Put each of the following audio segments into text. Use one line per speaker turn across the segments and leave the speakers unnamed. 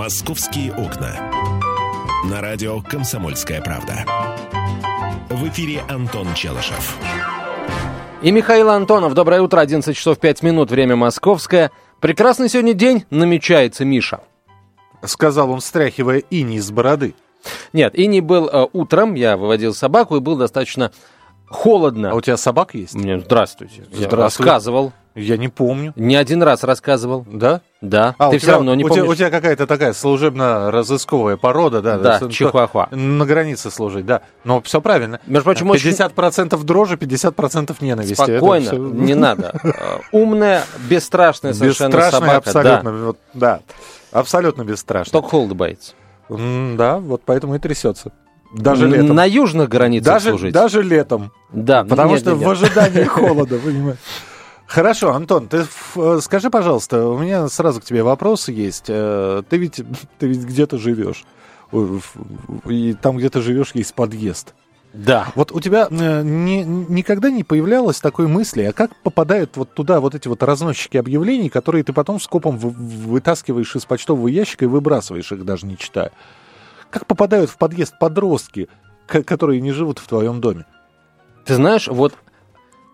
«Московские окна». На радио «Комсомольская правда». В эфире Антон Челышев.
И Михаил Антонов. Доброе утро, 11 часов 5 минут, время московское. Прекрасный сегодня день намечается, Миша.
Сказал он, стряхивая ини из бороды.
Нет, и был э, утром, я выводил собаку, и был достаточно холодно.
А у тебя собак есть?
Мне, здравствуйте. Я
Здравствуй.
рассказывал.
Я не помню.
Не один раз рассказывал.
Да?
Да.
А,
Ты все
тебя-
равно не
у тебя,
помнишь.
у тебя какая-то такая служебно-розысковая порода, да?
Да, чихуахуа.
На границе служить, да. Но все правильно.
Между прочим, очень
50% дрожи, 50% ненависти.
Спокойно,
всё-
не надо. Умная, бесстрашная совершенно
Бесстрашный
собака.
абсолютно.
Да.
вот, да. Абсолютно бесстрашный.
Только холода боится.
М, Да, вот поэтому и трясется. Даже летом.
На южных границах
Даже,
служить.
даже летом.
Да,
Потому
нет,
что
нет,
в
нет.
ожидании холода, понимаешь. Хорошо, Антон, ты э, скажи, пожалуйста, у меня сразу к тебе вопросы есть. Э, Ты ведь, ты ведь где-то живешь. В- И там, где ты живешь, есть подъезд.
Да.
Вот у тебя э, не- никогда не появлялось такой мысли, а как попадают вот туда вот эти вот разносчики объявлений, которые ты потом скопом вы- вытаскиваешь из почтового ящика и выбрасываешь их, даже не читая? Как попадают в подъезд подростки, ко- которые не живут в твоем доме?
Ты знаешь, вот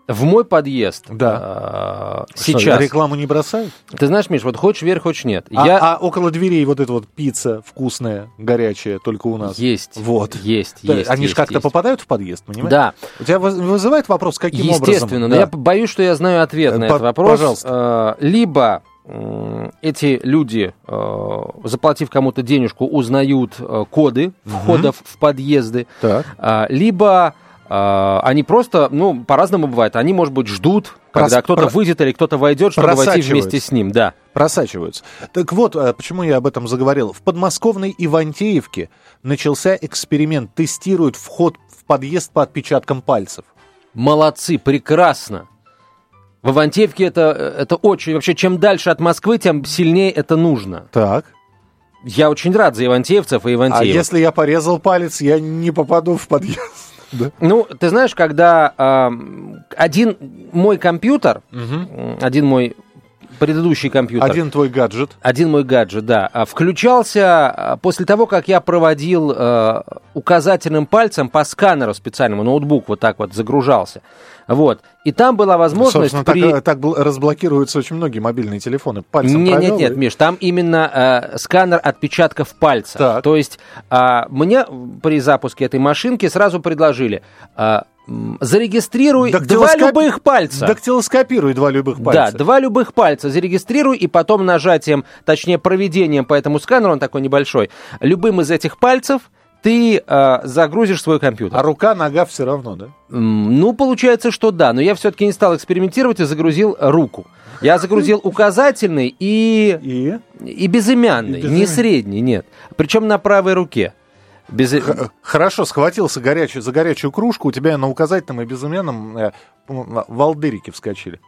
в мой подъезд
Да. Что,
сейчас...
рекламу не бросают?
Ты знаешь, Миш, вот хочешь верь, хочешь нет.
А,
я...
а около дверей вот эта вот пицца вкусная, горячая, только у нас.
Есть.
Вот.
Есть,
Да,
есть.
Они же как-то попадают в подъезд, понимаешь?
Да,
У тебя вызывает вопрос, каким
естественно.
образом?
Но
Да.
я боюсь, что я знаю ответ
Э,
на
по-
этот вопрос.
пожалуйста.
Э, Либо эти люди, э, заплатив кому-то денежку, узнают э, коды входов в подъезды,
Так.
Либо они просто, ну, по-разному бывает. Они, может быть, ждут, когда
Прос-
кто-то
про-
выйдет или кто-то войдет, чтобы войти вместе с ним. Да.
Просачиваются. Так вот, э, почему я об этом заговорил. В подмосковной Ивантеевке начался эксперимент. Тестируют вход в подъезд по отпечаткам пальцев.
Молодцы, прекрасно. В Ивантеевке это, это очень... Вообще, чем дальше от Москвы, тем сильнее это нужно.
Так.
Я очень рад за ивантеевцев и
А
ивантеевок.
если я порезал палец, я не попаду в подъезд. Да.
Ну, ты знаешь, когда один мой компьютер, один мой предыдущий компьютер,
Один твой гаджет.
Один мой гаджет, да. а, Включался а, после того, как я проводил э, указательным пальцем по сканеру специальному, ноутбук вот так вот загружался. Вот. И там была возможность
Собственно,
при...
так, э, так бл- разблокируются очень многие мобильные телефоны. Пальцем
Нет, нет,
провел
нет,
и-
Миш, там именно э, сканер отпечатков пальца.
Так.
То есть а, мне при запуске этой машинки сразу предложили а, зарегистрируй два
Дактилоскоп-
любых пальца.
Дактилоскопируй два любых пальца.
Да, два любых пальца зарегистрируй, и потом нажатием, точнее проведением по этому сканеру, он такой небольшой, любым из этих пальцев ты э, загрузишь свой компьютер.
А рука, нога все равно, да?
Ну, получается, что да, но я все-таки не стал экспериментировать и загрузил руку. Я загрузил указательный и,
И?
и безымянный,
И безымянный.
не средний, нет. Причем на правой руке. Без...
Х- Хорошо, схватился горячую, за горячую кружку, у тебя на указательном и безымянном э, м, волдырики вскочили.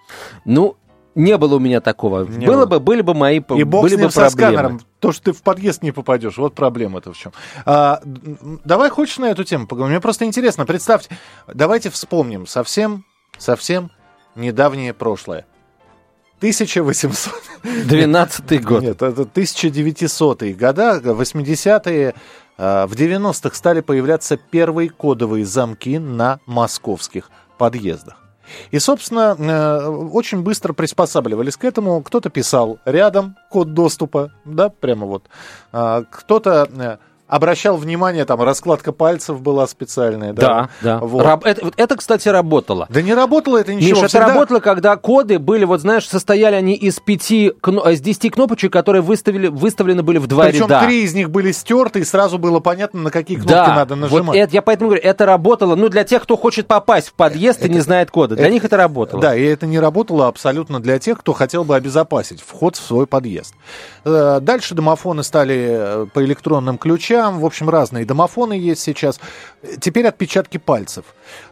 Ну, не было у меня такого.
Не
было
было.
бы, были бы мои
И бог
были
с ним
бы
со
проблемы.
сканером. То, что ты в подъезд не попадешь, вот проблема-то в чем. А, давай хочешь на эту тему поговорим? Мне просто интересно, представьте, давайте вспомним совсем, совсем недавнее прошлое. 1800...
12 год.
Нет, это 1900-е года, 80-е, э, в 90-х стали появляться первые кодовые замки на московских подъездах. И, собственно, э, очень быстро приспосабливались к этому. Кто-то писал рядом код доступа, да, прямо вот. А, Кто-то э, обращал внимание, там раскладка пальцев была специальная.
Да, да.
Вот.
Раб- это, вот это, кстати, работало.
Да не работало это ничего.
Миша, это
всегда-
работало, когда коды были, вот знаешь, состояли они из пяти, кно- из десяти кнопочек, которые выставили, выставлены были в два
Причем
ряда.
три из них были стерты, и сразу было понятно, на какие кнопки
да,
надо
вот
нажимать.
это, я поэтому говорю, это работало, ну, для тех, кто хочет попасть в подъезд и не знает кода. Для
это-
них это работало.
Да, и это не работало абсолютно для тех, кто хотел бы обезопасить вход в свой подъезд. Э, Дальше домофоны стали э, по электронным ключам, в общем, разные домофоны есть сейчас. Теперь отпечатки пальцев.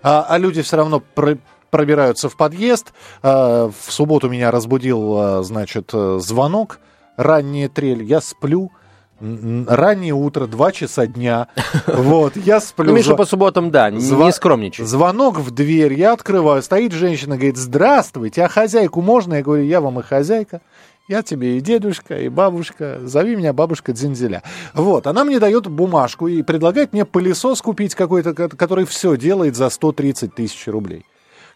А, а люди все равно про- пробираются в подъезд. А, В субботу меня разбудил, а, значит, э, звонок, ранняя трель, я сплю. Раннее утро, 2 часа дня. Вот, я сплю.
Ну, Миша, по субботам, да, не скромничай.
Звонок в дверь, я открываю, стоит женщина, говорит, здравствуйте, а хозяйку можно? Я говорю, я вам и хозяйка. Я тебе и дедушка, и бабушка. Зови меня бабушка Дзинзеля. Вот, она мне дает бумажку и предлагает мне пылесос купить какой-то, который все делает за 130 тысяч рублей.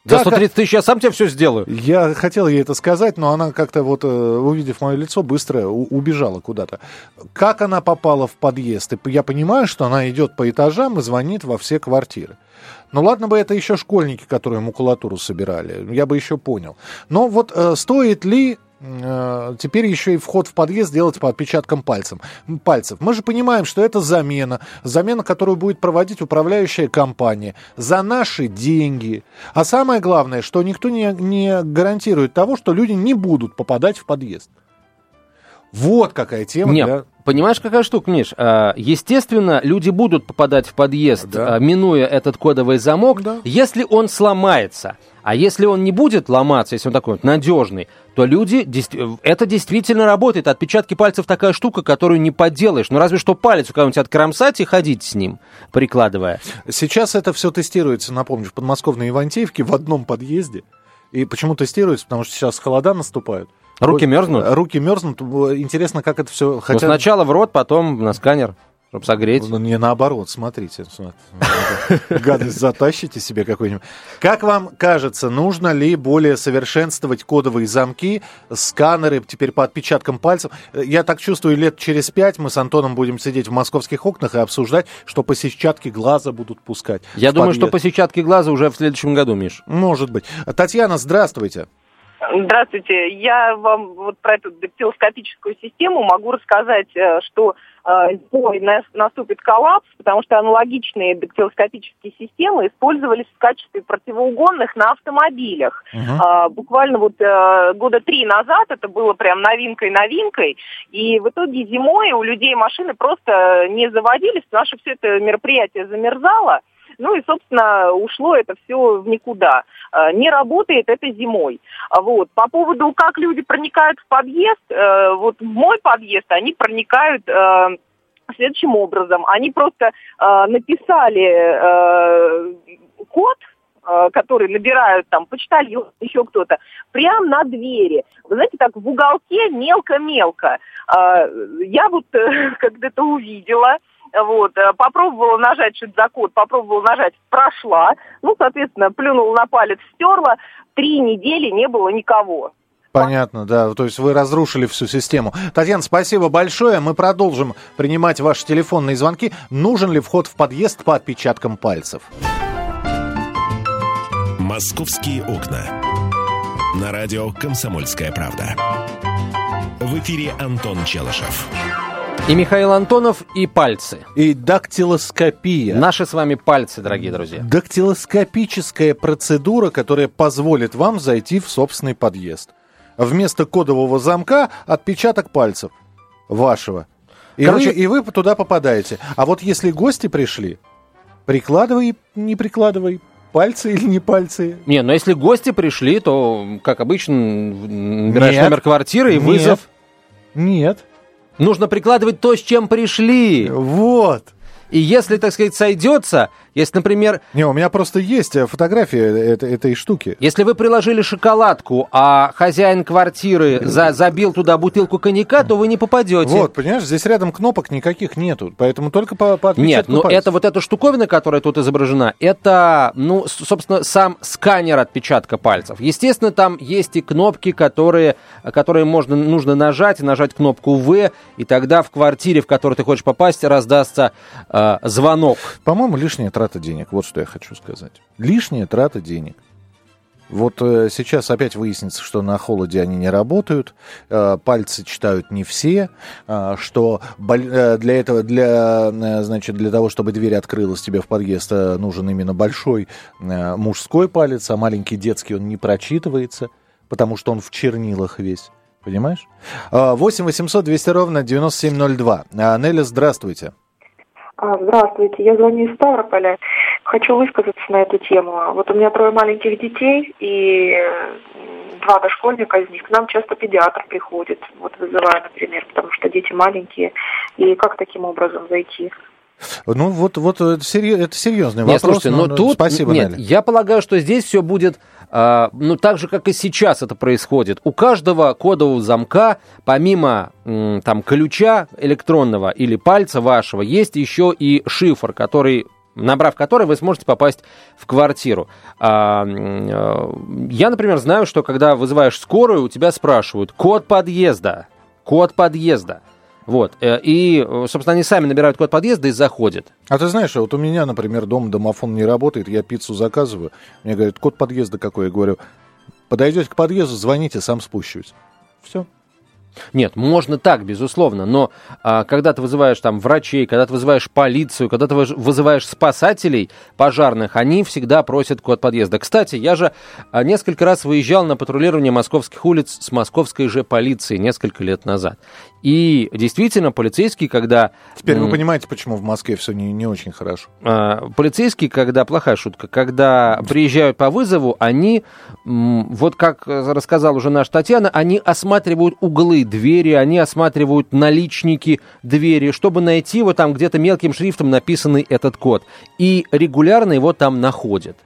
За 130 тысяч я сам тебе все сделаю.
Я хотел ей это сказать, но она как-то вот, э, увидев мое лицо, быстро убежала куда-то. Как она попала в подъезд? И я понимаю, что она идет по этажам и звонит во все квартиры. Ну ладно бы это еще школьники, которые макулатуру собирали, я бы еще понял. Но вот э, стоит ли теперь еще и вход в подъезд делать по отпечаткам пальцем, пальцев. Мы же понимаем, что это замена, замена, которую будет проводить управляющая компания за наши деньги. А самое главное, что никто не, не гарантирует того, что люди не будут попадать в подъезд. Вот какая тема.
Нет, для... Понимаешь, какая штука, Миш? А, естественно, люди будут попадать в подъезд, да. А, минуя этот кодовый замок, да. если он сломается. А если он не будет ломаться, если он такой вот надежный, то люди, это действительно работает. Отпечатки пальцев такая штука, которую не поделаешь. Ну, разве что палец у кого-нибудь откромсать и ходить с ним, прикладывая.
Сейчас это все тестируется, напомню, в подмосковной Ивантеевке в одном подъезде. И почему тестируется? Потому что сейчас холода наступают.
Руки мерзнут?
Руки мерзнут. Интересно, как это все...
Хотя... Ну, сначала в рот, потом на сканер. Чтобы согреть.
Ну, не наоборот, смотрите. Гадость затащите себе какой-нибудь. Как вам кажется, нужно ли более совершенствовать кодовые замки, сканеры теперь по отпечаткам пальцев? Я так чувствую, лет через пять мы с Антоном будем сидеть в московских окнах и обсуждать, что по сетчатке глаза будут пускать.
Я думаю, подъезд. что по сетчатке глаза уже в следующем году, Миш.
Может быть. Татьяна, здравствуйте.
Здравствуйте. Я вам вот про эту дактилоскопическую систему могу рассказать, э, что э, наступит коллапс, потому что аналогичные дактилоскопические системы использовались в качестве противоугонных на автомобилях. Uh-huh. Буквально вот э, года три назад это было прям новинкой-новинкой, и в итоге зимой у людей машины просто не заводились, потому что все это мероприятие замерзало, ну и, собственно, ушло это все в никуда. Э, не работает это зимой. Вот. По поводу, как люди проникают в подъезд, э, вот в мой подъезд они проникают э, следующим образом. Они просто написали код, который набирают там почтальон, еще кто-то, прямо на двери. Вы знаете, так в уголке мелко-мелко. Я вот когда-то увидела, вот, э, попробовала нажать что-то за код, попробовала нажать, прошла, ну, соответственно, плюнула на палец, стерла, три недели не было никого.
Понятно, да. То есть вы разрушили всю систему. Татьяна, спасибо большое. Мы продолжим принимать ваши телефонные звонки. Нужен ли вход в подъезд по отпечаткам пальцев?
Московские окна. На радио «Комсомольская правда». В эфире Антон Челышев.
И Михаил Антонов, и пальцы.
И дактилоскопия.
Наши с вами пальцы, дорогие друзья.
Дактилоскопическая процедура, которая позволит вам зайти в собственный подъезд. Вместо кодового замка отпечаток пальцев вашего. И, Короче, вы, и вы туда попадаете. А вот если гости пришли, прикладывай, не прикладывай, пальцы или не пальцы?
Не, но если гости пришли, то, как обычно, набираешь нет, номер квартиры и нет, вызов.
Нет.
Нужно прикладывать то, с чем пришли.
Вот.
И если, так сказать, сойдется, если, например...
Не, у меня просто есть э, фотография этой, этой штуки.
Если вы приложили шоколадку, а хозяин квартиры за, забил туда бутылку коньяка, то вы не попадете.
Вот, понимаешь, здесь рядом кнопок никаких нету, поэтому только по, по
Нет, ну это вот эта штуковина, которая тут изображена, это, ну, собственно, сам сканер отпечатка пальцев. Естественно, там есть и кнопки, которые, которые можно, нужно нажать, нажать кнопку «В», и тогда в квартире, в которую ты хочешь попасть, раздастся э, звонок.
По-моему, лишнее трата денег. Вот что я хочу сказать. Лишняя трата денег. Вот э, сейчас опять выяснится, что на холоде они не работают, э, пальцы читают не все, э, что для этого, для, значит, для того, чтобы дверь открылась тебе в подъезд, нужен именно большой мужской палец, а маленький детский он не прочитывается, потому что он в чернилах весь. Понимаешь? 8 800 200 ровно 9702. Неля, здравствуйте.
А, здравствуйте, я звоню из Ставрополя. Хочу высказаться на эту тему. Вот у меня трое маленьких детей и два дошкольника из них. К нам часто педиатр приходит, вот вызывая, например, потому что дети маленькие. И как таким образом зайти?
Ну, вот, вот это, серьез, это серьезный
Нет,
вопрос.
слушайте, но,
но,
тут...
Спасибо,
Нет,
Нелли.
я полагаю, что здесь все будет, ну, так же, как и сейчас это происходит. У каждого кодового замка, помимо там ключа электронного или пальца вашего, есть еще и шифр, который набрав который вы сможете попасть в квартиру. А, э, я, например, знаю, что когда вызываешь скорую, у тебя спрашивают код подъезда. Код подъезда. Вот. э, И, э, собственно, они сами набирают код подъезда и заходят.
А ты знаешь, вот у меня, например, дома домофон не работает, я пиццу заказываю, мне говорят, код подъезда какой? Я говорю, подойдете к подъезду, звоните, сам спущусь. Все.
Нет, можно так, безусловно, но а, когда ты вызываешь там врачей, когда ты вызываешь полицию, когда ты вызываешь спасателей пожарных, они всегда просят код подъезда. Кстати, я же а, несколько раз выезжал на патрулирование московских улиц с московской же полицией несколько лет назад. И действительно, полицейские, когда...
Теперь вы понимаете, почему в Москве все не, не очень хорошо.
а, полицейские, когда, плохая шутка, когда приезжают по вызову, они, вот как рассказал уже наша Татьяна, они осматривают углы двери, они осматривают наличники двери, чтобы найти вот там где-то мелким шрифтом написанный этот код. И регулярно его там находят.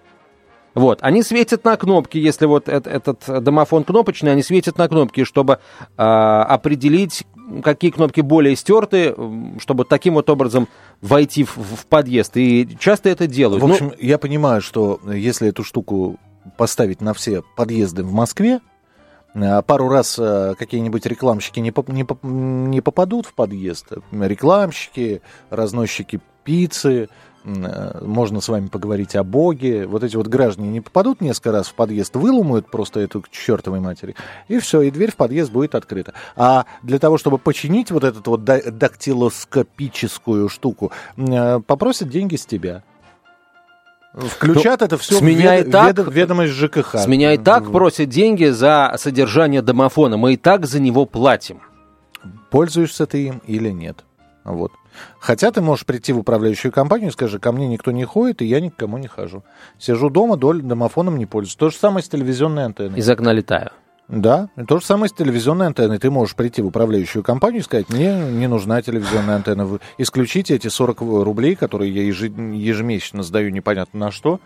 Вот, они светят на кнопки, если вот эт- этот домофон кнопочный, они светят на кнопки, чтобы а, определить, какие кнопки более стерты, чтобы таким вот образом войти в, в подъезд. И часто это делают.
В
Ну,
общем, я понимаю, что если эту штуку поставить на все подъезды в Москве, э, пару раз э, какие-нибудь рекламщики не, поп- не, поп- не попадут в подъезд. Рекламщики, разносчики пиццы, э, можно с вами поговорить о Боге. Вот эти вот граждане не попадут несколько раз в подъезд, выломают просто эту к чертовой матери, и все, и дверь в подъезд будет открыта. А для того, чтобы починить вот эту вот да- дактилоскопическую штуку, э, попросят деньги с тебя. Включат это все
с меня
вед-
и так-
ведо- ведомость ЖКХ.
с меня и так просят деньги за содержание домофона. Мы и так за него платим.
Пользуешься ты им или нет. Вот. Хотя ты можешь прийти в управляющую компанию и скажи, ко мне никто не ходит, и я ни к кому не хожу. Сижу дома, доль, домофоном не пользуюсь. То же самое с телевизионной антенной.
Из окна летаю.
Да, то же самое с телевизионной антенной. Ты можешь прийти в управляющую компанию и сказать, мне не нужна телевизионная антенна. Вы исключите эти 40 рублей, которые я ежемесячно сдаю непонятно на что.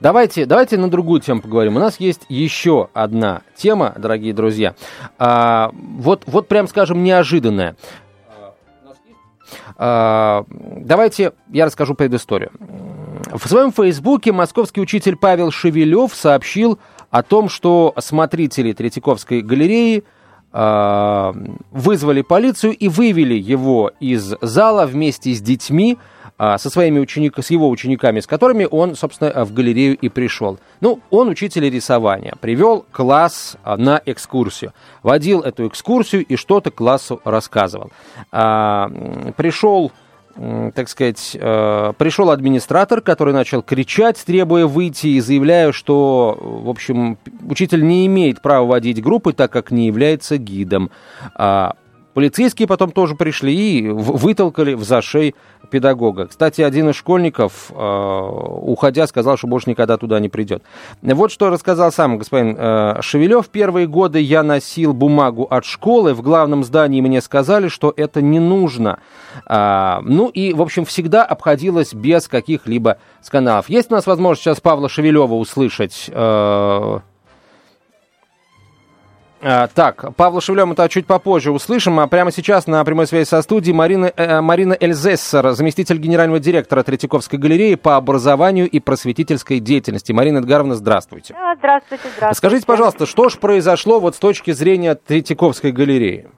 Давайте, давайте на другую тему поговорим. У нас есть еще одна тема, дорогие друзья. А, вот, вот прям скажем, неожиданная. А, давайте я расскажу предысторию. В своем фейсбуке московский учитель Павел Шевелев сообщил о том, что смотрители Третьяковской галереи а, вызвали полицию и вывели его из зала вместе с детьми, со своими учениками, с его учениками, с которыми он, собственно, в галерею и пришел. Ну, он учитель рисования, привел класс а, на экскурсию, водил эту экскурсию и что-то классу рассказывал. А, Пришел так сказать, э, пришел администратор, который начал кричать, требуя выйти и заявляя, что, в общем, учитель не имеет права водить группы, так как не является гидом. Полицейские потом тоже пришли и вытолкали в зашей педагога. Кстати, один из школьников, э, уходя, сказал, что больше никогда туда не придет. Вот что рассказал сам господин э, Шевелев. Первые годы я носил бумагу от школы. В главном здании мне сказали, что это не нужно. А, ну и, в общем, всегда обходилось без каких-либо скандалов. Есть у нас возможность сейчас Павла Шевелева услышать? э, Так, Павла Шевлева мы чуть попозже услышим, а прямо сейчас на прямой связи со студией Марина, э, Марина Эльзессер, заместитель генерального директора Третьяковской галереи по образованию и просветительской деятельности. Марина Эдгаровна, здравствуйте.
Здравствуйте, здравствуйте.
Скажите, пожалуйста, что же произошло вот с точки зрения Третьяковской галереи?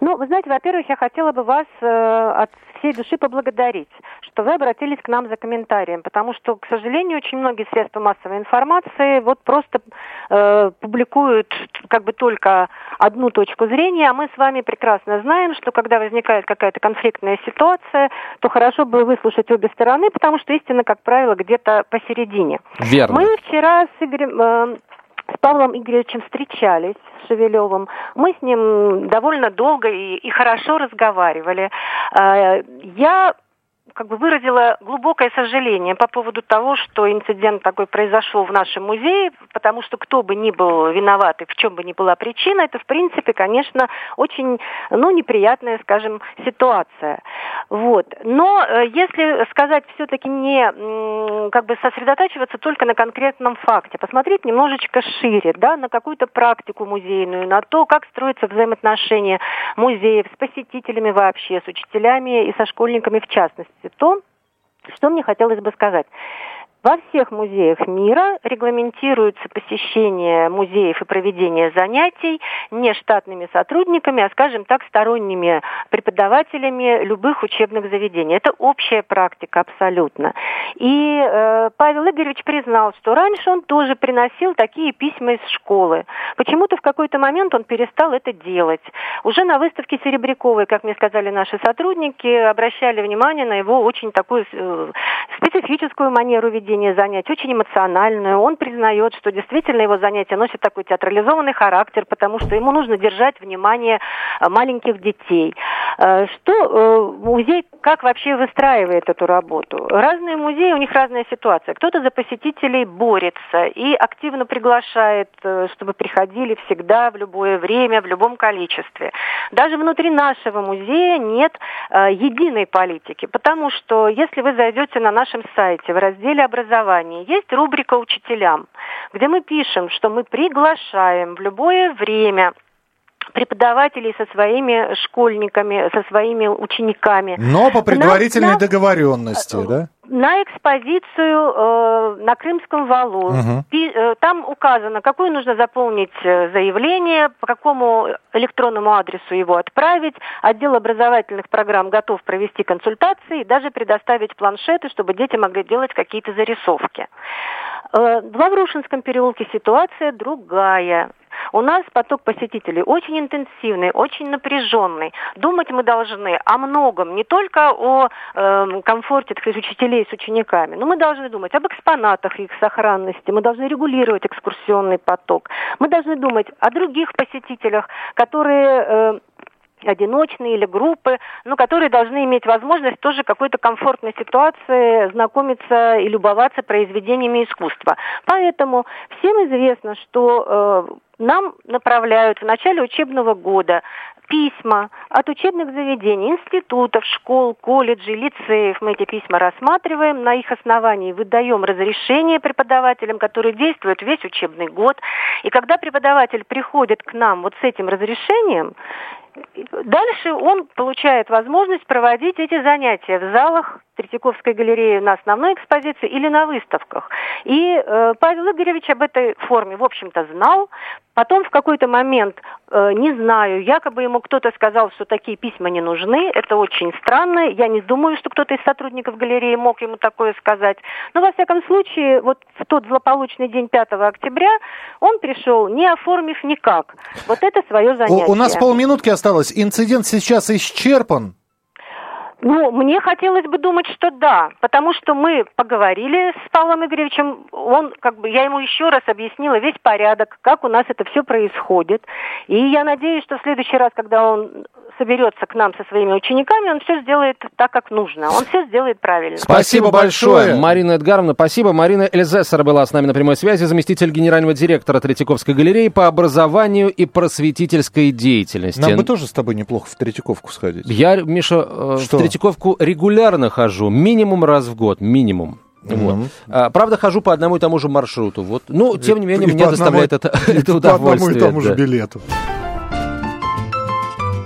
Ну, вы знаете, во-первых, я хотела бы вас э, от всей души поблагодарить, что вы обратились к нам за комментарием, потому что, к сожалению, очень многие средства массовой информации вот просто э, публикуют как бы только одну точку зрения, а мы с вами прекрасно знаем, что когда возникает какая-то конфликтная ситуация, то хорошо бы выслушать обе стороны, потому что истина, как правило, где-то посередине.
Верно.
Мы вчера с Игорем, э, с Павлом Игоревичем встречались, с Шевелевым. Мы с ним довольно долго и, и хорошо разговаривали. Э, Я как бы выразила глубокое сожаление по поводу того, что инцидент такой произошел в нашем музее, потому что кто бы ни был виноват и в чем бы ни была причина, это, в принципе, конечно, очень, ну, неприятная, скажем, ситуация. Вот. Но э, если сказать все-таки не, как бы сосредотачиваться только на конкретном факте, посмотреть немножечко шире, да, на какую-то практику музейную, на то, как строятся взаимоотношения музеев с посетителями вообще, с учителями и со школьниками в частности, то, что мне хотелось бы сказать. Во всех музеях мира регламентируется посещение музеев и проведение занятий не штатными сотрудниками, а, скажем так, сторонними преподавателями любых учебных заведений. Это общая практика абсолютно. И э, Павел Игоревич признал, что раньше он тоже приносил такие письма из школы. Почему-то в какой-то момент он перестал это делать. Уже на выставке Серебряковой, как мне сказали наши сотрудники, обращали внимание на его очень такую э, специфическую манеру ведения проведения занятий, очень эмоциональную. Он признает, что действительно его занятия носят такой театрализованный характер, потому что ему нужно держать внимание э, маленьких детей. Э, что э, музей как вообще выстраивает эту работу? Разные музеи, у них разная ситуация. Кто-то за посетителей борется и активно приглашает, чтобы приходили всегда, в любое время, в любом количестве. Даже внутри нашего музея нет единой политики, потому что если вы зайдете на нашем сайте в разделе образования есть рубрика «Учителям», где мы пишем, что мы приглашаем в любое время преподавателей со своими школьниками, со своими учениками.
Но по предварительной на, договоренности, на, да?
На экспозицию э, на Крымском валу. Угу. Пи, э, там указано, какое нужно заполнить э, заявление, по какому электронному адресу его отправить. Отдел образовательных программ готов провести консультации и даже предоставить планшеты, чтобы дети могли делать какие-то зарисовки. Э, в Лаврушинском переулке ситуация другая. У нас поток посетителей очень интенсивный, очень напряженный. Думать мы должны о многом, не только о э, комфорте так сказать, учителей с учениками, но мы должны думать об экспонатах их сохранности, мы должны регулировать экскурсионный поток, мы должны думать о других посетителях, которые э, одиночные или группы, но которые должны иметь возможность тоже какой-то комфортной ситуации знакомиться и любоваться произведениями искусства. Поэтому всем известно, что э, нам направляют в начале учебного года письма от учебных заведений, институтов, школ, колледжей, лицеев. Мы эти письма рассматриваем, на их основании выдаем разрешение преподавателям, которые действуют весь учебный год. И когда преподаватель приходит к нам вот с этим разрешением, Дальше он получает возможность проводить эти занятия в залах Третьяковской галереи на основной экспозиции или на выставках. И э, Павел Игоревич об этой форме, в общем-то, знал. Потом в какой-то момент, э, не знаю, якобы ему кто-то сказал, что такие письма не нужны. Это очень странно. Я не думаю, что кто-то из сотрудников галереи мог ему такое сказать. Но, во всяком случае, вот в тот злополучный день 5 октября он пришел, не оформив никак. Вот это свое занятие.
У, у нас полминутки осталось. Инцидент сейчас исчерпан.
Ну, мне хотелось бы думать, что да, потому что мы поговорили с Павлом Игоревичем, он, как бы, я ему еще раз объяснила весь порядок, как у нас это все происходит, и я надеюсь, что в следующий раз, когда он соберется к нам со своими учениками, он все сделает так, как нужно. Он все сделает правильно.
Спасибо, большое. Марина Эдгаровна, спасибо. Марина Эльзессер была с нами на прямой связи, заместитель генерального директора Третьяковской галереи по образованию и просветительской деятельности.
Нам бы тоже с тобой неплохо в Третьяковку сходить.
Я, Миша, э, Что? Третьяковку регулярно хожу, минимум раз в год, минимум. Вот. А, правда, хожу по одному и тому же маршруту. Вот. Ну, тем не менее, и меня доставляет одному, это, это удовольствие. По одному
и тому да. же билету.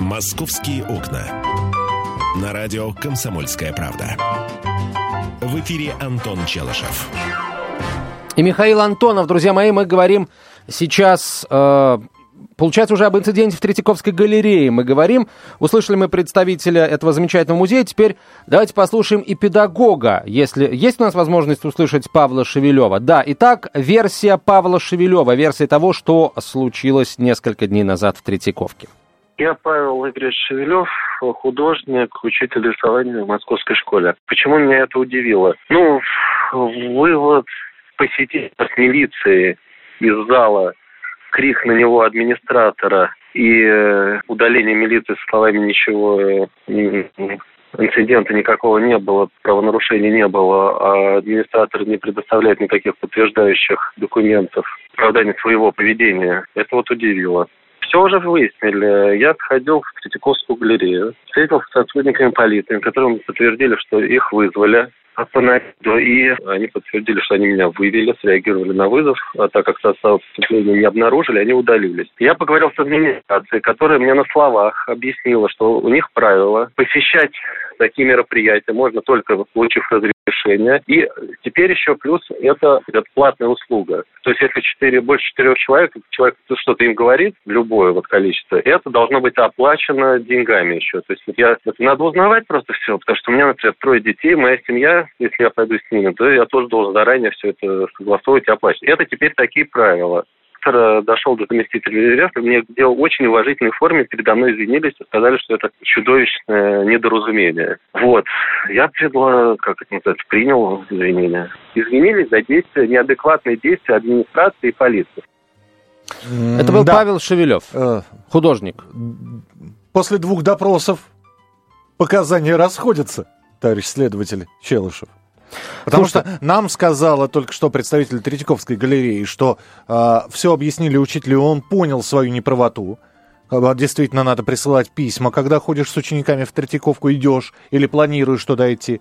«Московские окна». На радио «Комсомольская правда». В эфире Антон Челышев.
И Михаил Антонов, друзья мои, мы говорим сейчас... Э, Получается, уже об инциденте в Третьяковской галерее мы говорим. Услышали мы представителя этого замечательного музея. Теперь давайте послушаем и педагога, если есть у нас возможность услышать Павла Шевелева. Да, итак, версия Павла Шевелева, версия того, что случилось несколько дней назад в Третьяковке.
Я Павел Игоревич Шевелев, художник, учитель рисования в московской школе. Почему меня это удивило? Ну, вывод посетителя с милиции из зала, крик на него администратора и э, удаление милиции словами ничего не, инцидента никакого не было, правонарушений не было, а администратор не предоставляет никаких подтверждающих документов оправдания своего поведения. Это вот удивило. Все уже выяснили. Я ходил в Третьяковскую галерею, встретился с сотрудниками полиции, которые подтвердили, что их вызвали и они подтвердили, что они меня вывели, среагировали на вызов, а так как состав преступления не обнаружили, они удалились. Я поговорил с администрацией, которая мне на словах объяснила, что у них правило посещать такие мероприятия можно только получив разрешение. И теперь еще плюс это, это платная услуга. То есть если 4, больше четырех человек, человек что-то им говорит, любое вот количество, это должно быть оплачено деньгами еще. То есть я, это надо узнавать просто все, потому что у меня, например, трое детей, моя семья, если я пойду с ними, то я тоже должен заранее все это согласовывать и оплачивать. Это теперь такие правила директор дошел до заместителя директора, мне в очень уважительной форме передо мной извинились и сказали, что это чудовищное недоразумение. Вот. Я предла, как это называется, принял извинения. Извинились за действия, неадекватные действия администрации и полиции.
Это был да. Павел Шевелев, э, художник.
После двух допросов показания расходятся, товарищ следователь Челышев. Потому Слушай, что нам сказала только что представитель Третьяковской галереи, что э, все объяснили учителю, он понял свою неправоту. А, действительно, надо присылать письма, когда ходишь с учениками в Третьяковку, идешь или планируешь туда идти.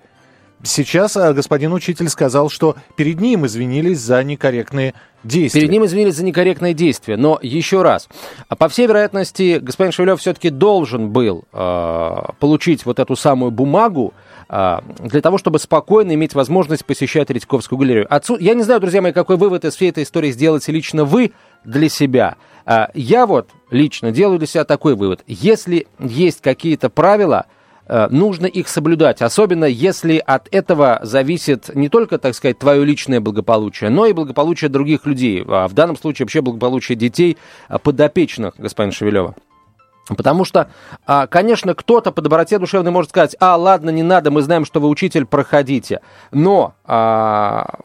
Сейчас а, господин учитель сказал, что перед ним извинились за некорректные действия.
Перед ним извинились за некорректные действия. Но еще раз, по всей вероятности, господин Шевелев все-таки должен был э, получить вот эту самую бумагу, а, для того, чтобы спокойно иметь возможность посещать Третьяковскую галерею. Отцу... Я не знаю, друзья мои, какой вывод из всей этой истории сделаете лично вы для себя. А, я вот лично делаю для себя такой вывод. Если есть какие-то правила, нужно их соблюдать, особенно если от этого зависит не только, так сказать, твое личное благополучие, но и благополучие других людей, а в данном случае вообще благополучие детей подопечных господина Шевелева. Потому что, а, конечно, кто-то по доброте душевной может сказать, а, ладно, не надо, мы знаем, что вы учитель, проходите. Но, а,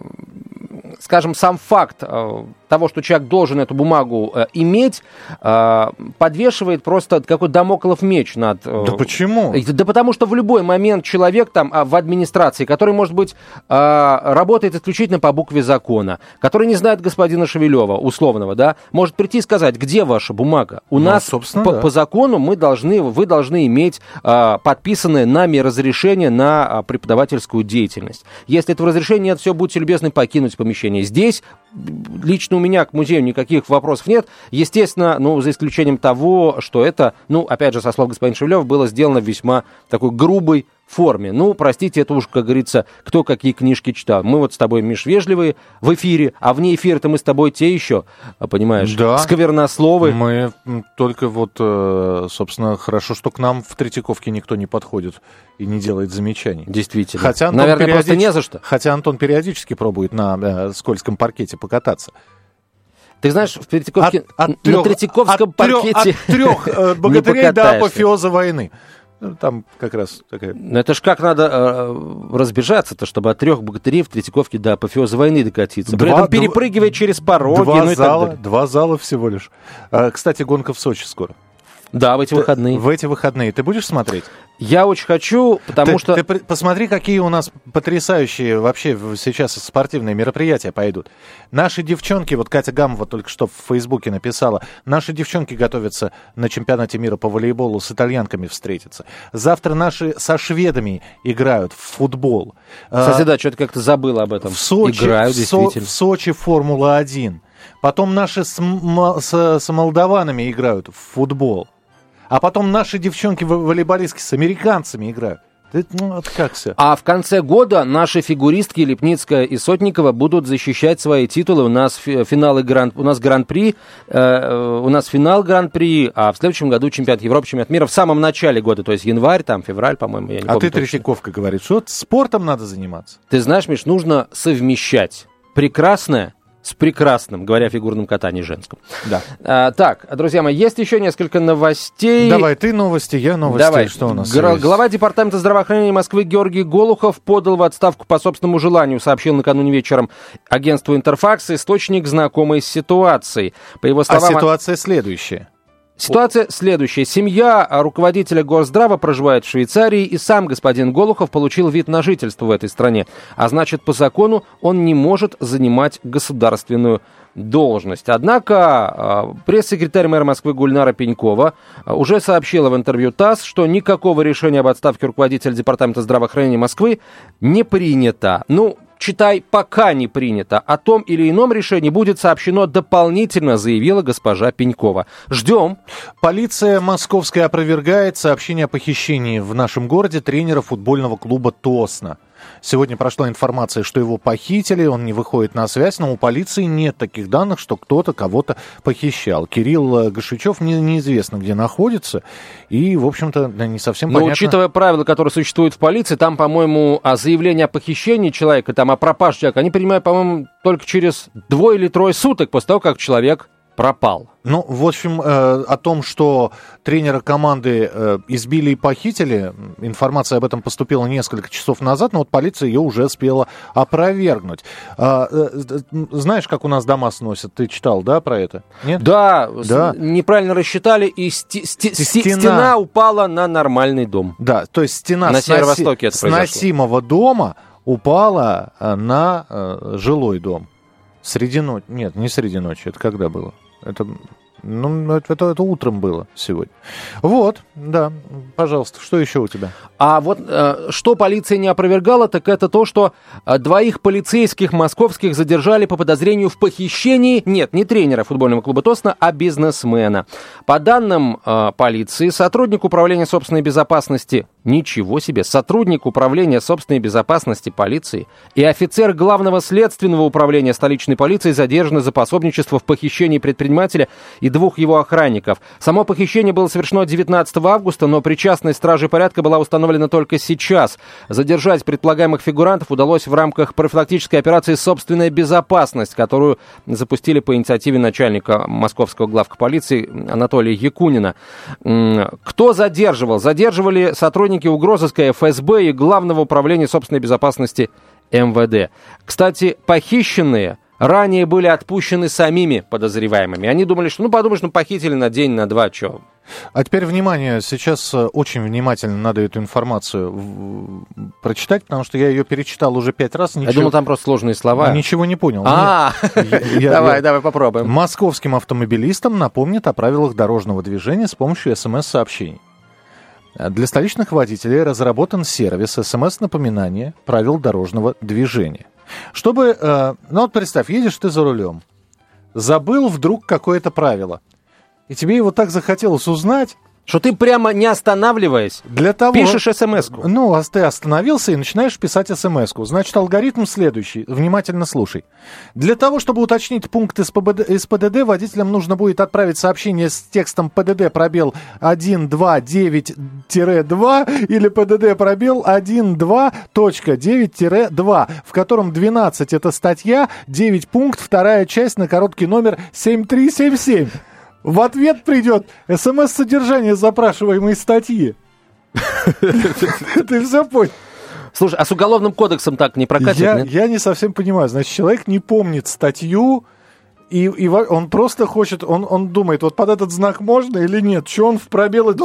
скажем, сам факт а, того, что человек должен эту бумагу э, иметь, э, подвешивает просто какой-то домоклов меч над...
Э, да почему?
Да потому что в любой момент человек там э, в администрации, который, может быть, э, работает исключительно по букве закона, который не знает господина Шевелева, условного, да, может прийти и сказать, где ваша бумага? У ну, нас по, да. по закону мы должны, вы должны иметь э, подписанное нами разрешение на э, преподавательскую деятельность. Если этого разрешения нет, все, будьте любезны покинуть помещение. Здесь лично у меня к музею никаких вопросов нет. Естественно, ну, за исключением того, что это, ну, опять же, со слов господина Шевлева, было сделано весьма такой грубой форме. Ну, простите, это уж, как говорится, кто какие книжки читал. Мы вот с тобой, Миш, вежливые в эфире, а вне эфира-то мы с тобой те еще, понимаешь, да. сквернословы.
Мы только вот, э, собственно, хорошо, что к нам в Третьяковке никто не подходит и не делает замечаний.
Действительно.
Хотя Антон Наверное, просто не за что. Хотя Антон периодически пробует на э, скользком паркете покататься.
Ты знаешь, в Третьяковке, от, от трех, на Третьяковском
от
паркете...
От трех э, богатырей до апофеоза войны. Ну, там как раз такая...
Но это ж как надо э, разбежаться-то, чтобы от трех богатырей в Третьяковке до апофеоза войны докатиться. Два, При этом перепрыгивая два, через пороги.
Два, ну, зала, два зала всего лишь. А, кстати, гонка в Сочи скоро.
Да, в эти выходные.
В эти выходные. Ты будешь смотреть?
Я очень хочу, потому
ты,
что...
Ты посмотри, какие у нас потрясающие вообще сейчас спортивные мероприятия пойдут. Наши девчонки, вот Катя Гамова только что в Фейсбуке написала, наши девчонки готовятся на чемпионате мира по волейболу с итальянками встретиться. Завтра наши со шведами играют в футбол.
Кстати, а, да, что-то как-то забыл об этом.
В Сочи, играют, в, действительно. в Сочи Формула-1. Потом наши с, с, с молдаванами играют в футбол. А потом наши девчонки волейболистки с американцами играют. Это, ну, это как все.
А в конце года наши фигуристки Лепницкая и Сотникова будут защищать свои титулы. У нас финалы гран, у нас гран-при, э, у нас финал гран-при, а в следующем году чемпионат Европы, чемпионат мира в самом начале года, то есть январь, там, февраль, по-моему, я не
а
помню.
А ты, Третьяковка, говоришь, что спортом надо заниматься?
Ты знаешь, Миш, нужно совмещать прекрасное с прекрасным, говоря о фигурном катании женском.
Да.
А, так, друзья мои, есть еще несколько новостей.
Давай, ты новости, я новости.
Давай.
Что у нас
Гра- есть? Глава Департамента здравоохранения Москвы Георгий Голухов подал в отставку по собственному желанию, сообщил накануне вечером агентству Интерфакс, источник знакомой с ситуацией. По его
словам... А ситуация следующая.
Ситуация следующая. Семья руководителя Горздрава проживает в Швейцарии, и сам господин Голухов получил вид на жительство в этой стране. А значит, по закону он не может занимать государственную должность. Однако э, пресс-секретарь мэра Москвы Гульнара Пенькова э, уже сообщила в интервью ТАСС, что никакого решения об отставке руководителя Департамента здравоохранения Москвы не принято. Ну, читай, пока не принято. О том или ином решении будет сообщено дополнительно, заявила госпожа Пенькова. Ждем.
Полиция московская опровергает сообщение о похищении в нашем городе тренера футбольного клуба «Тосна». Сегодня прошла информация, что его похитили, он не выходит на связь, но у полиции нет таких данных, что кто-то кого-то похищал. Кирилл э, Гашичев не, неизвестно, где находится, и, в общем-то, не совсем
но,
понятно.
учитывая правила, которые существуют в полиции, там, по-моему, о заявлении о похищении человека, там о пропаже человека, они принимают, по-моему, только через двое или трое суток после того, как человек пропал.
Ну, в общем, э, о том, что тренера команды э, избили и похитили, информация об этом поступила несколько часов назад, но вот полиция ее уже успела опровергнуть. А, э, знаешь, как у нас дома сносят? Ты читал, да, про это?
Нет? Да, да. С, неправильно рассчитали, и сти, сти, стена. стена упала на нормальный дом.
Да, то есть стена
на северо-востоке это
сносимого дома упала э, на э, жилой дом. Среди ночи. Нет, не среди ночи. Это когда было? Это, ну, это, это, утром было сегодня. Вот, да. Пожалуйста, что еще у тебя?
А вот э, что полиция не опровергала, так это то, что э, двоих полицейских московских задержали по подозрению в похищении, нет, не тренера футбольного клуба Тосна, а бизнесмена. По данным э, полиции, сотрудник управления собственной безопасности, ничего себе, сотрудник управления собственной безопасности полиции и офицер главного следственного управления столичной полиции задержаны за пособничество в похищении предпринимателя и двух его охранников. Само похищение было совершено 19 августа, но причастность стражей порядка была установлена только сейчас. Задержать предполагаемых фигурантов удалось в рамках профилактической операции «Собственная безопасность», которую запустили по инициативе начальника московского главка полиции Анатолия Якунина. Кто задерживал? Задерживали сотрудники угрозыска ФСБ и Главного управления собственной безопасности МВД. Кстати, похищенные ранее были отпущены самими подозреваемыми. Они думали, что, ну, подумаешь, ну, похитили на день, на два, что?
А теперь внимание, сейчас э, очень внимательно надо эту информацию прочитать, потому что я ее перечитал уже пять раз.
Ничего... Я думал, там просто сложные слова.
Ничего не понял.
А, давай, давай попробуем.
Московским автомобилистам напомнят о правилах дорожного движения с помощью смс-сообщений. Для столичных водителей разработан сервис смс-напоминания правил дорожного движения. Чтобы, э, ну вот представь, едешь ты за рулем, забыл вдруг какое-то правило, и тебе его так захотелось узнать,
что ты прямо не останавливаясь
для того,
пишешь смс -ку.
Ну, а ты остановился и начинаешь писать смс -ку. Значит, алгоритм следующий. Внимательно слушай. Для того, чтобы уточнить пункт из, ПДД, водителям нужно будет отправить сообщение с текстом ПДД пробел 129-2 или ПДД пробел 1.2.9-2, в котором 12 это статья, 9 пункт, вторая часть на короткий номер 7377. В ответ придет смс-содержание запрашиваемой статьи. Ты все понял?
Слушай, а с уголовным кодексом так не прокатит, я,
нет? я не совсем понимаю. Значит, человек не помнит статью, и, и он просто хочет, он, он думает, вот под этот знак можно или нет? Что он в пробелы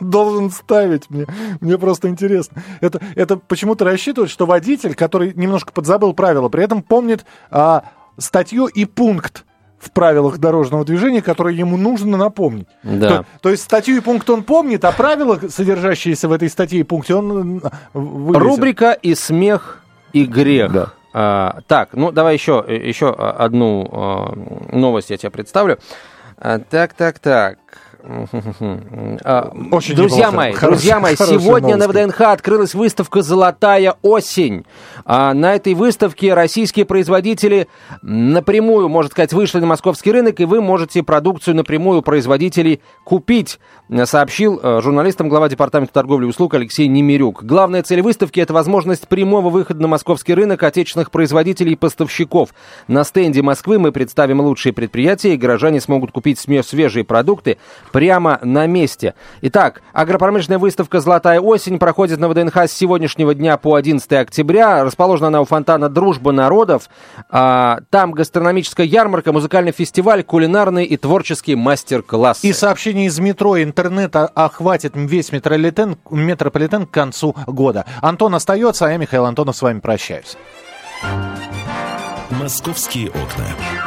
должен ставить? Мне, мне просто интересно. Это, это почему-то рассчитывает, что водитель, который немножко подзабыл правила, при этом помнит а, статью и пункт в правилах дорожного движения, которые ему нужно напомнить.
Да.
То, то есть статью и пункт он помнит, а правила, содержащиеся в этой статье и пункте, он
вылезет. Рубрика «И смех, и грех». Да. А, так, ну давай еще, еще одну а, новость я тебе представлю. А, так, так, так. Очень друзья неплохо. мои, Хорош, друзья мои, сегодня новости. на ВДНХ открылась выставка «Золотая осень». А на этой выставке российские производители напрямую, можно сказать, вышли на московский рынок, и вы можете продукцию напрямую производителей купить, сообщил э, журналистам глава Департамента торговли и услуг Алексей Немирюк. Главная цель выставки – это возможность прямого выхода на московский рынок отечественных производителей и поставщиков. На стенде Москвы мы представим лучшие предприятия, и горожане смогут купить свежие продукты прямо на месте. Итак, агропромышленная выставка «Золотая осень» проходит на ВДНХ с сегодняшнего дня по 11 октября. Расположена она у фонтана «Дружба народов». А, там гастрономическая ярмарка, музыкальный фестиваль, кулинарный и творческий мастер-класс.
И сообщение из метро, интернет охватит весь метрополитен, метрополитен к концу года. Антон остается, а я, Михаил Антонов, с вами прощаюсь.
«Московские окна».